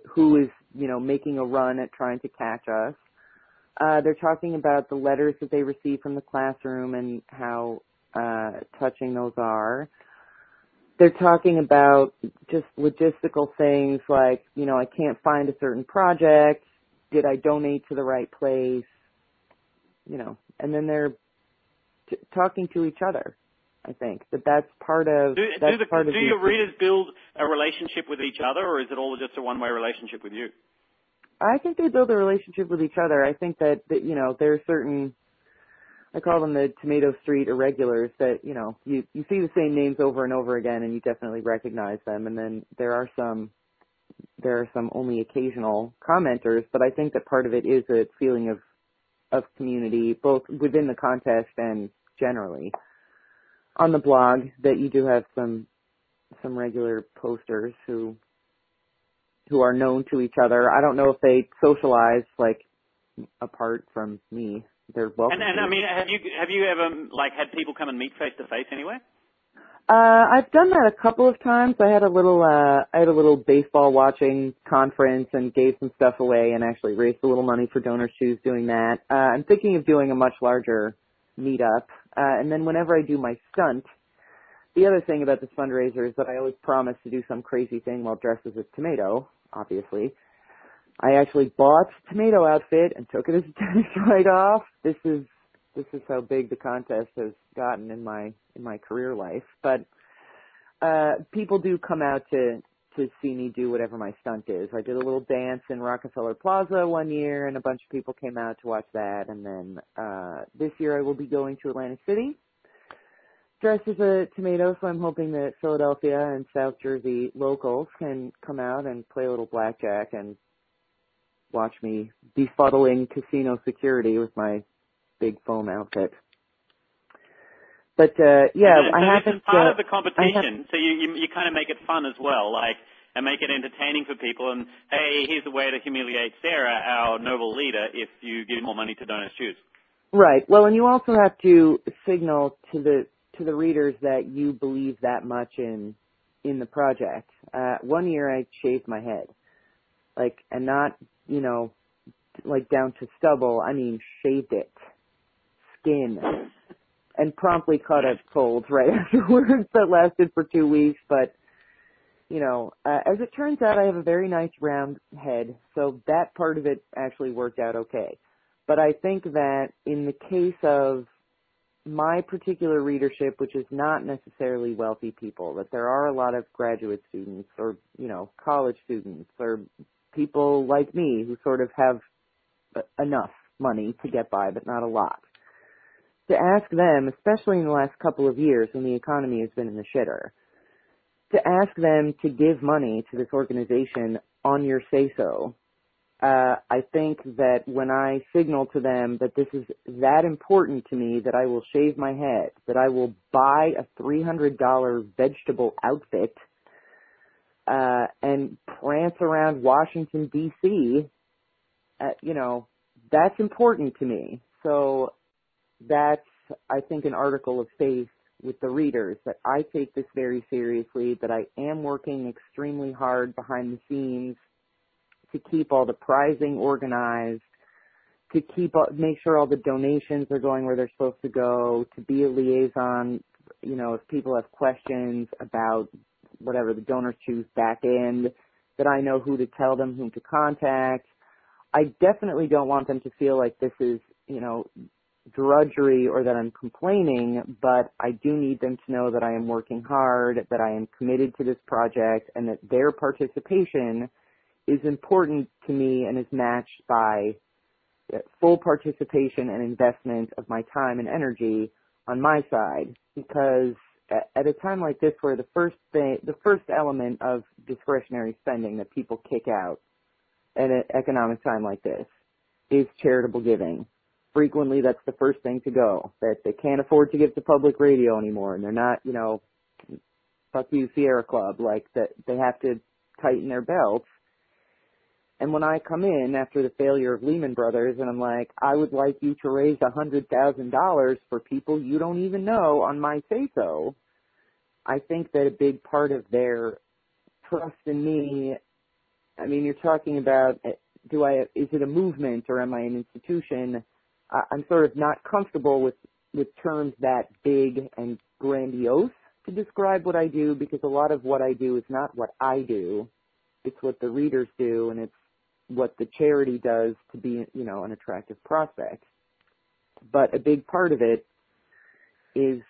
who is, you know, making a run at trying to catch us. Uh, they're talking about the letters that they receive from the classroom and how uh, touching those are. They're talking about just logistical things like, you know, I can't find a certain project. Did I donate to the right place? You know, and then they're t- talking to each other. I think that that's part of do, that's do, the, part do of your the, readers build a relationship with each other, or is it all just a one-way relationship with you? I think they build a relationship with each other. I think that, that you know there are certain I call them the Tomato Street irregulars that you know you you see the same names over and over again and you definitely recognize them, and then there are some there are some only occasional commenters, but I think that part of it is a feeling of of community, both within the contest and generally on the blog that you do have some some regular posters who who are known to each other. I don't know if they socialize like apart from me. They're welcome. And, and I mean, have you have you ever like had people come and meet face to face anywhere? Uh, I've done that a couple of times. I had a little, uh, I had a little baseball watching conference and gave some stuff away and actually raised a little money for Donors Choose doing that. Uh, I'm thinking of doing a much larger meetup. Uh, and then whenever I do my stunt, the other thing about this fundraiser is that I always promise to do some crazy thing while dressed as a tomato, obviously. I actually bought a tomato outfit and took it as a tennis write off. This is this is how big the contest has gotten in my in my career life. But uh people do come out to to see me do whatever my stunt is. I did a little dance in Rockefeller Plaza one year and a bunch of people came out to watch that and then uh this year I will be going to Atlantic City dressed as a tomato, so I'm hoping that Philadelphia and South Jersey locals can come out and play a little blackjack and watch me befuddling casino security with my big foam outfit. But uh yeah, so I this haven't. part uh, of the competition, so you, you you kind of make it fun as well, like and make it entertaining for people. And hey, here's a way to humiliate Sarah, our noble leader, if you give more money to Donors Choose. Right. Well, and you also have to signal to the to the readers that you believe that much in in the project. Uh one year I shaved my head. Like and not, you know, like down to stubble, I mean shaved it. Skin. And promptly caught a cold right afterwards that lasted for two weeks, but you know, uh, as it turns out, I have a very nice round head, so that part of it actually worked out okay. But I think that in the case of my particular readership, which is not necessarily wealthy people, that there are a lot of graduate students or, you know, college students or people like me who sort of have enough money to get by, but not a lot. To ask them, especially in the last couple of years when the economy has been in the shitter, to ask them to give money to this organization on your say so uh, I think that when I signal to them that this is that important to me that I will shave my head, that I will buy a $300 vegetable outfit, uh, and prance around Washington D.C., uh, you know, that's important to me. So that's, I think, an article of faith with the readers that I take this very seriously, that I am working extremely hard behind the scenes to keep all the prizing organized, to keep make sure all the donations are going where they're supposed to go, to be a liaison, you know, if people have questions about whatever the donors choose back end, that I know who to tell them, whom to contact. I definitely don't want them to feel like this is, you know, drudgery or that I'm complaining, but I do need them to know that I am working hard, that I am committed to this project, and that their participation is important to me and is matched by full participation and investment of my time and energy on my side because at a time like this where the first thing, the first element of discretionary spending that people kick out at an economic time like this is charitable giving. Frequently that's the first thing to go, that they can't afford to give to public radio anymore and they're not, you know, fuck you Sierra Club, like that they have to tighten their belts and when I come in after the failure of Lehman Brothers and I'm like, I would like you to raise a hundred thousand dollars for people you don't even know on my say so, I think that a big part of their trust in me, I mean, you're talking about, eh, do I, is it a movement or am I an institution? I'm sort of not comfortable with, with terms that big and grandiose to describe what I do because a lot of what I do is not what I do. It's what the readers do and it's what the charity does to be, you know, an attractive prospect. But a big part of it is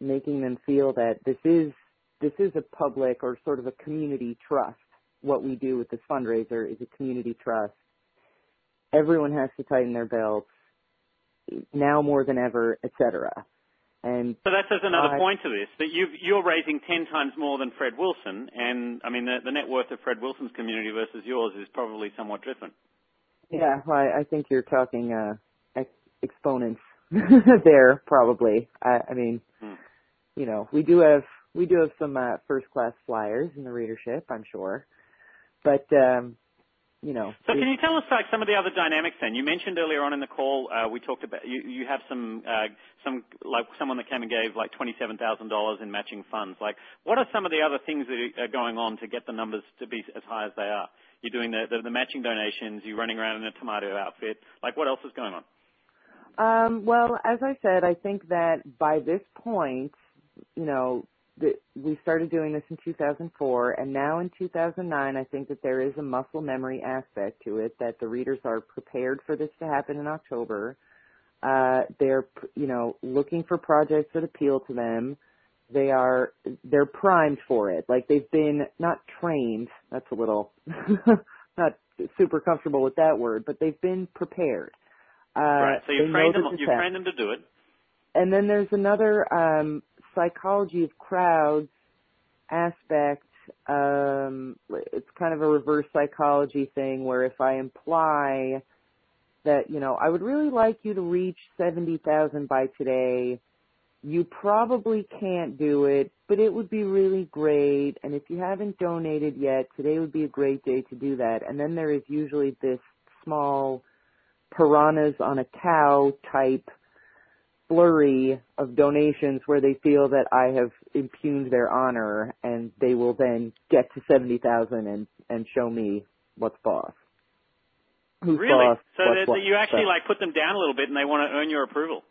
making them feel that this is this is a public or sort of a community trust. What we do with this fundraiser is a community trust. Everyone has to tighten their belts now more than ever, etc. And so that's another point to this that you you're raising ten times more than Fred Wilson, and I mean the, the net worth of Fred Wilson's community versus yours is probably somewhat different. Yeah, I, I think you're talking uh, ex- exponents there, probably. I, I mean, hmm. you know, we do have we do have some uh, first class flyers in the readership, I'm sure, but um, you know. So can you tell us like some of the other dynamics then? You mentioned earlier on in the call uh, we talked about you, you have some uh, some like someone that came and gave like twenty seven thousand dollars in matching funds. Like what are some of the other things that are going on to get the numbers to be as high as they are? You're doing the, the, the matching donations. You're running around in a tomato outfit. Like what else is going on? Um, well, as I said, I think that by this point, you know, the, we started doing this in 2004, and now in 2009, I think that there is a muscle memory aspect to it that the readers are prepared for this to happen in October. Uh, they're, you know, looking for projects that appeal to them. They are, they're primed for it. Like they've been not trained. That's a little, not super comfortable with that word, but they've been prepared uh, right. So you trained them. You trained them to do it. And then there's another um, psychology of crowds aspect. Um, it's kind of a reverse psychology thing where if I imply that you know I would really like you to reach seventy thousand by today, you probably can't do it, but it would be really great. And if you haven't donated yet, today would be a great day to do that. And then there is usually this small piranhas on a cow type flurry of donations where they feel that I have impugned their honor and they will then get to 70,000 and and show me what's boss. Who's really? Boss, so that, that you actually like put them down a little bit and they want to earn your approval.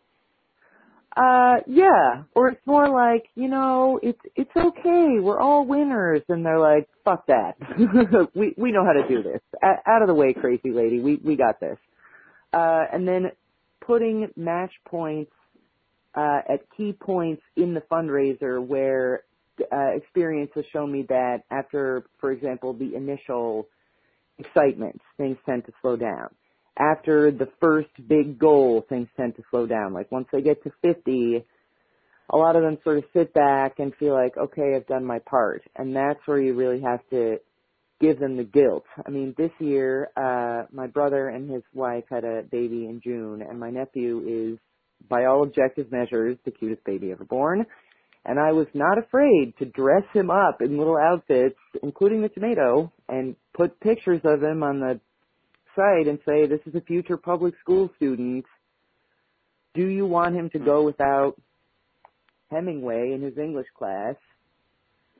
Uh yeah, or it's more like, you know, it's it's okay. We're all winners and they're like, fuck that. we we know how to do this. A- out of the way, crazy lady. We we got this. Uh, and then putting match points uh, at key points in the fundraiser where uh, experience has shown me that after, for example, the initial excitement, things tend to slow down. After the first big goal, things tend to slow down. Like once they get to 50, a lot of them sort of sit back and feel like, okay, I've done my part. And that's where you really have to give them the guilt. I mean, this year, uh, my brother and his wife had a baby in June, and my nephew is, by all objective measures, the cutest baby ever born. And I was not afraid to dress him up in little outfits, including the tomato, and put pictures of him on the site and say, this is a future public school student. Do you want him to go without Hemingway in his English class?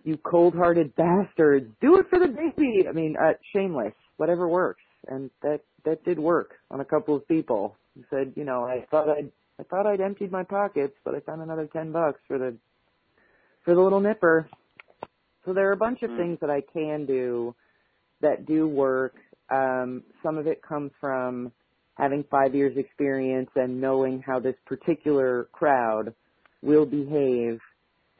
you cold-hearted bastards, do it for the baby. I mean, uh, shameless, whatever works. And that, that did work on a couple of people who said, you know, I thought I'd, I thought I'd emptied my pockets, but I found another 10 bucks for the, for the little nipper. So there are a bunch of mm. things that I can do that do work. Um, some of it comes from having five years experience and knowing how this particular crowd will behave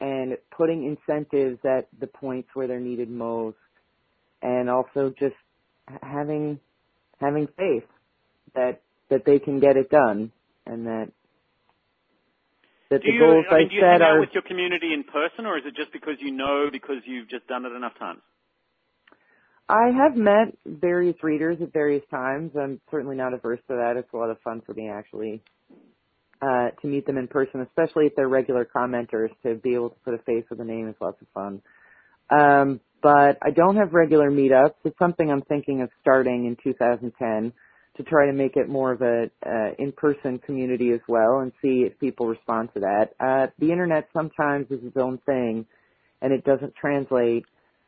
and putting incentives at the points where they're needed most and also just having having faith that that they can get it done and that that do the goals I, mean, do you set hang are out with your community in person or is it just because you know because you've just done it enough times? I have met various readers at various times. I'm certainly not averse to that. It's a lot of fun for me actually uh, to meet them in person, especially if they're regular commenters. To be able to put a face with a name is lots of fun. Um, but I don't have regular meetups. It's something I'm thinking of starting in 2010. To try to make it more of a uh, in-person community as well and see if people respond to that. Uh, the internet sometimes is its own thing and it doesn't translate.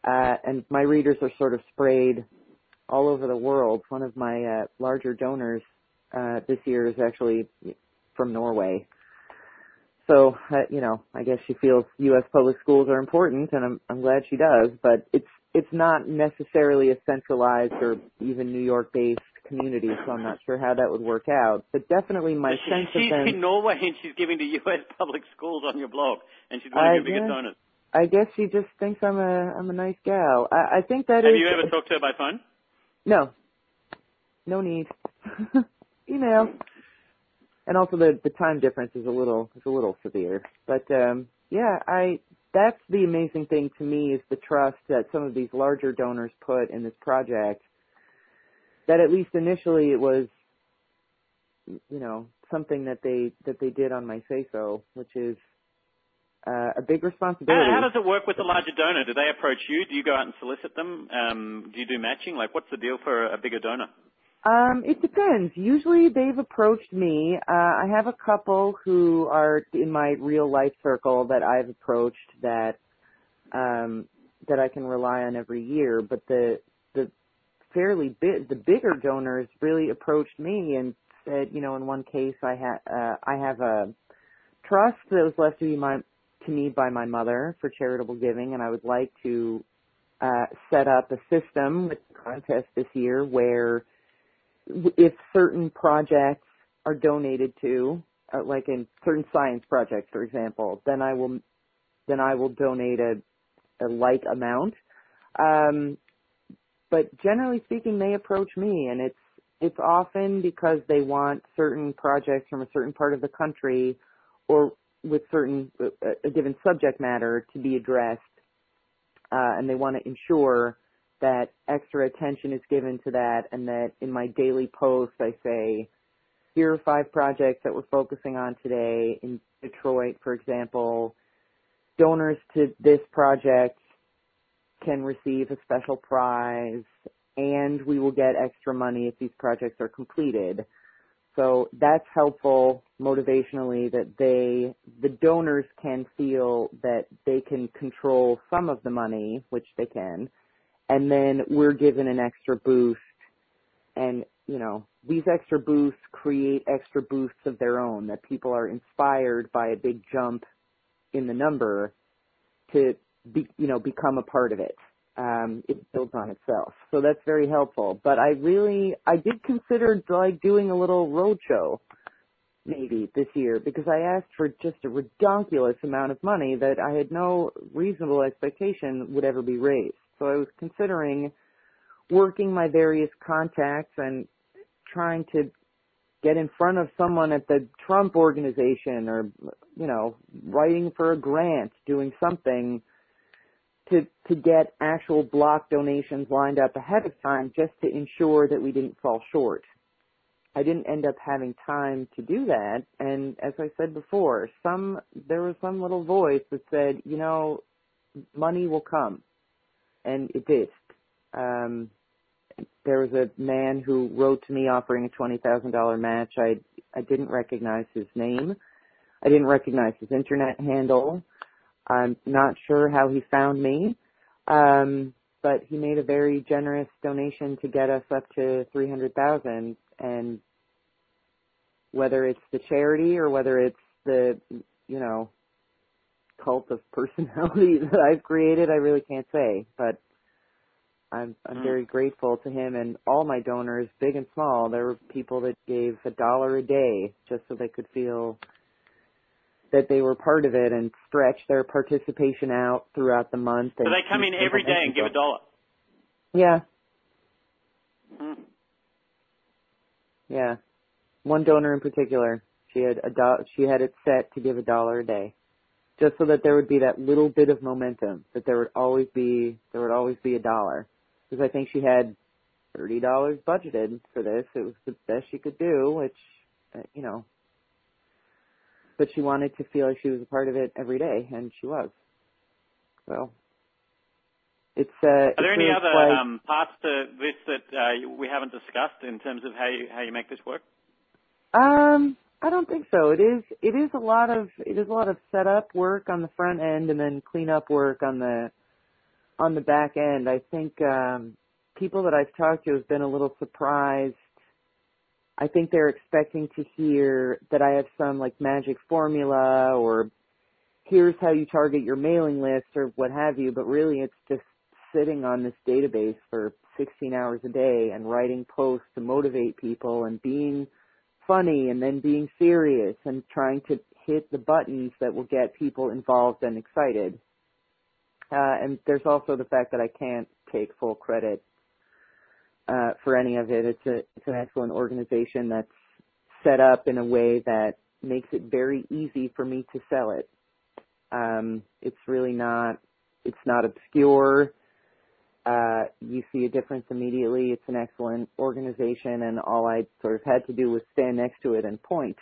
Uh, and my readers are sort of sprayed all over the world. One of my uh, larger donors uh, this year is actually from Norway. So, uh, you know, I guess she feels U.S. public schools are important, and I'm I'm glad she does. But it's it's not necessarily a centralized or even New York-based community, so I'm not sure how that would work out. But definitely my she, sense she's of them. in Norway and she's giving to U.S. public schools on your blog, and she's one of I your biggest donors. I guess she just thinks I'm a I'm a nice gal. I, I think that Have is- you ever talked to her by phone? No. No need. Email. And also the the time difference is a little is a little severe. But um yeah, I that's the amazing thing to me is the trust that some of these larger donors put in this project. That at least initially it was you know, something that they that they did on my say so, which is uh, a big How, responsibility. how does it work with the larger donor? Do they approach you? Do you go out and solicit them? Um, do you do matching? Like, what's the deal for a bigger donor? Um, it depends. Usually they've approached me. Uh, I have a couple who are in my real life circle that I've approached that um, that I can rely on every year. But the the fairly big, the bigger donors really approached me and said, you know, in one case I had uh, I have a trust that was left to me my to me by my mother for charitable giving, and I would like to uh, set up a system with the contest this year where if certain projects are donated to, uh, like in certain science projects, for example, then I will then I will donate a, a like amount. Um, but generally speaking, they approach me, and it's it's often because they want certain projects from a certain part of the country, or with certain a, a given subject matter to be addressed, uh, and they want to ensure that extra attention is given to that and that in my daily post I say, here are five projects that we're focusing on today in Detroit, for example. Donors to this project can receive a special prize and we will get extra money if these projects are completed. So that's helpful motivationally that they, the donors can feel that they can control some of the money, which they can, and then we're given an extra boost and you know these extra boosts create extra boosts of their own that people are inspired by a big jump in the number to be you know become a part of it. Um it builds on itself. So that's very helpful. But i really i did consider like doing a little roadshow maybe this year because i asked for just a redonkulous amount of money that i had no reasonable expectation would ever be raised. So I was considering working my various contacts and trying to get in front of someone at the Trump organization or, you know, writing for a grant, doing something to, to get actual block donations lined up ahead of time just to ensure that we didn't fall short. I didn't end up having time to do that. And as I said before, some, there was some little voice that said, you know, money will come and it did. Um, there was a man who wrote to me offering a twenty thousand dollar match. I I didn't recognize his name. I didn't recognize his internet handle. I'm not sure how he found me, um, but he made a very generous donation to get us up to three hundred thousand. And whether it's the charity or whether it's the you know cult of personality that I've created, I really can't say, but I'm I'm Mm. very grateful to him and all my donors, big and small. There were people that gave a dollar a day just so they could feel that they were part of it and stretch their participation out throughout the month. So they come in every day and give a dollar. Yeah, Hmm. yeah. One donor in particular, she had a do- she had it set to give a dollar a day, just so that there would be that little bit of momentum. That there would always be there would always be a dollar, because I think she had thirty dollars budgeted for this. It was the best she could do, which uh, you know. But she wanted to feel like she was a part of it every day, and she was. So It's uh. Are there any other quite... um, parts to this that uh, we haven't discussed in terms of how you how you make this work? Um, I don't think so. It is it is a lot of it is a lot of setup work on the front end and then cleanup work on the on the back end. I think um, people that I've talked to have been a little surprised. I think they're expecting to hear that I have some like magic formula or here's how you target your mailing list or what have you, but really it's just sitting on this database for 16 hours a day and writing posts to motivate people and being funny and then being serious and trying to hit the buttons that will get people involved and excited. Uh, and there's also the fact that I can't take full credit uh, for any of it. It's a it's an excellent organization that's set up in a way that makes it very easy for me to sell it. Um, it's really not it's not obscure. Uh, you see a difference immediately. It's an excellent organization, and all I sort of had to do was stand next to it and point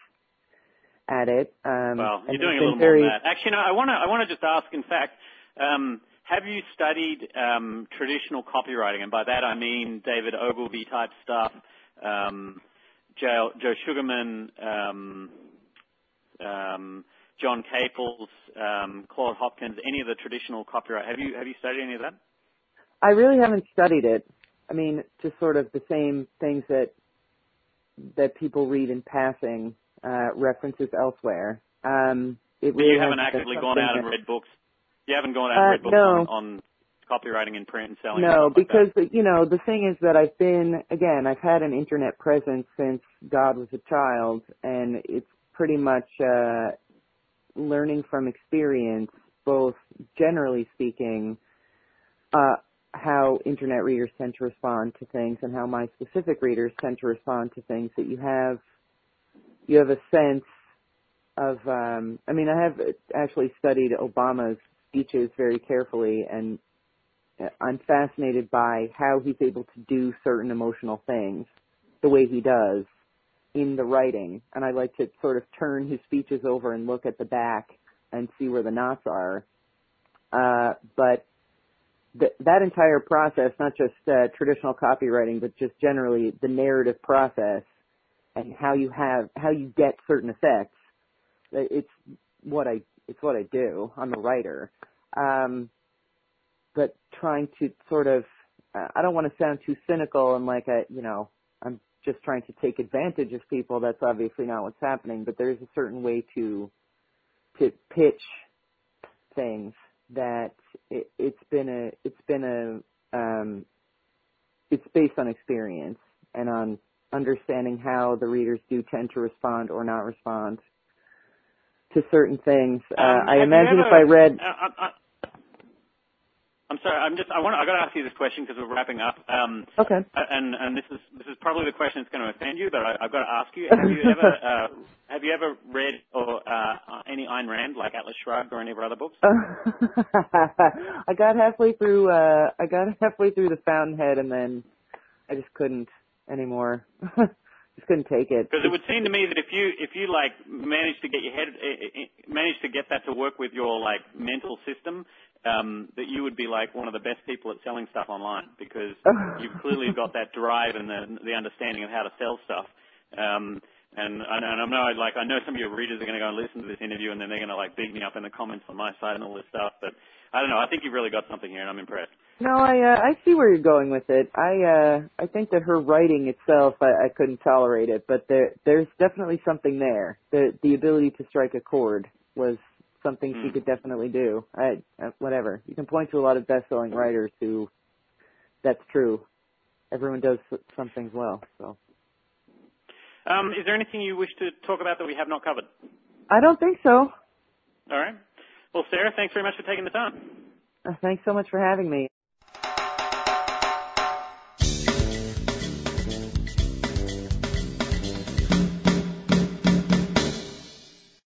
at it. Um, well, you're doing a little very... more than that. Actually, no, I want to I want to just ask. In fact, um, have you studied um, traditional copywriting? And by that I mean David Ogilvy type stuff, um, Joe, Joe Sugarman, um, um, John Caples, um, Claude Hopkins, any of the traditional copyright. Have you have you studied any of that? I really haven't studied it. I mean, just sort of the same things that that people read in passing, uh, references elsewhere. Um, it really you haven't actively gone out and read books. You haven't gone out and uh, read books no. on, on copywriting and print and selling. No, and because like you know the thing is that I've been again I've had an internet presence since God was a child, and it's pretty much uh, learning from experience, both generally speaking, uh, how internet readers tend to respond to things and how my specific readers tend to respond to things that you have you have a sense of um I mean I have actually studied Obama's speeches very carefully and I'm fascinated by how he's able to do certain emotional things the way he does in the writing and I like to sort of turn his speeches over and look at the back and see where the knots are uh but that entire process, not just uh, traditional copywriting, but just generally the narrative process and how you have how you get certain effects. It's what I it's what I do. I'm a writer, um, but trying to sort of I don't want to sound too cynical and like I you know I'm just trying to take advantage of people. That's obviously not what's happening. But there is a certain way to to pitch things that it, it's been a it's been a um, it's based on experience and on understanding how the readers do tend to respond or not respond to certain things. Uh, um, I imagine ever, if I read. Uh, uh, I'm sorry. I'm just. I want. I got to ask you this question because we're wrapping up. Um, okay. And and this is this is probably the question that's going to offend you, but I, have got to ask you. Have you ever uh, have you ever read or uh, any Ayn Rand, like Atlas Shrugged, or any of her other books? I got halfway through. Uh, I got halfway through the Fountainhead, and then I just couldn't anymore. Just couldn't take it. Because it would seem to me that if you if you like manage to get your head eh, eh, eh, manage to get that to work with your like mental system, um, that you would be like one of the best people at selling stuff online because you've clearly got that drive and the, the understanding of how to sell stuff. Um, and, and I know, like, I know some of your readers are going to go and listen to this interview, and then they're going to like beat me up in the comments on my side and all this stuff. But I don't know. I think you've really got something here, and I'm impressed. No, I uh, I see where you're going with it. I uh, I think that her writing itself, I, I couldn't tolerate it, but there there's definitely something there. The the ability to strike a chord was something mm. she hmm. could definitely do. I, uh, whatever. You can point to a lot of best-selling writers who that's true. Everyone does some things well. So. Um, is there anything you wish to talk about that we have not covered? I don't think so. All right. Well, Sarah, thanks very much for taking the time. Uh, thanks so much for having me.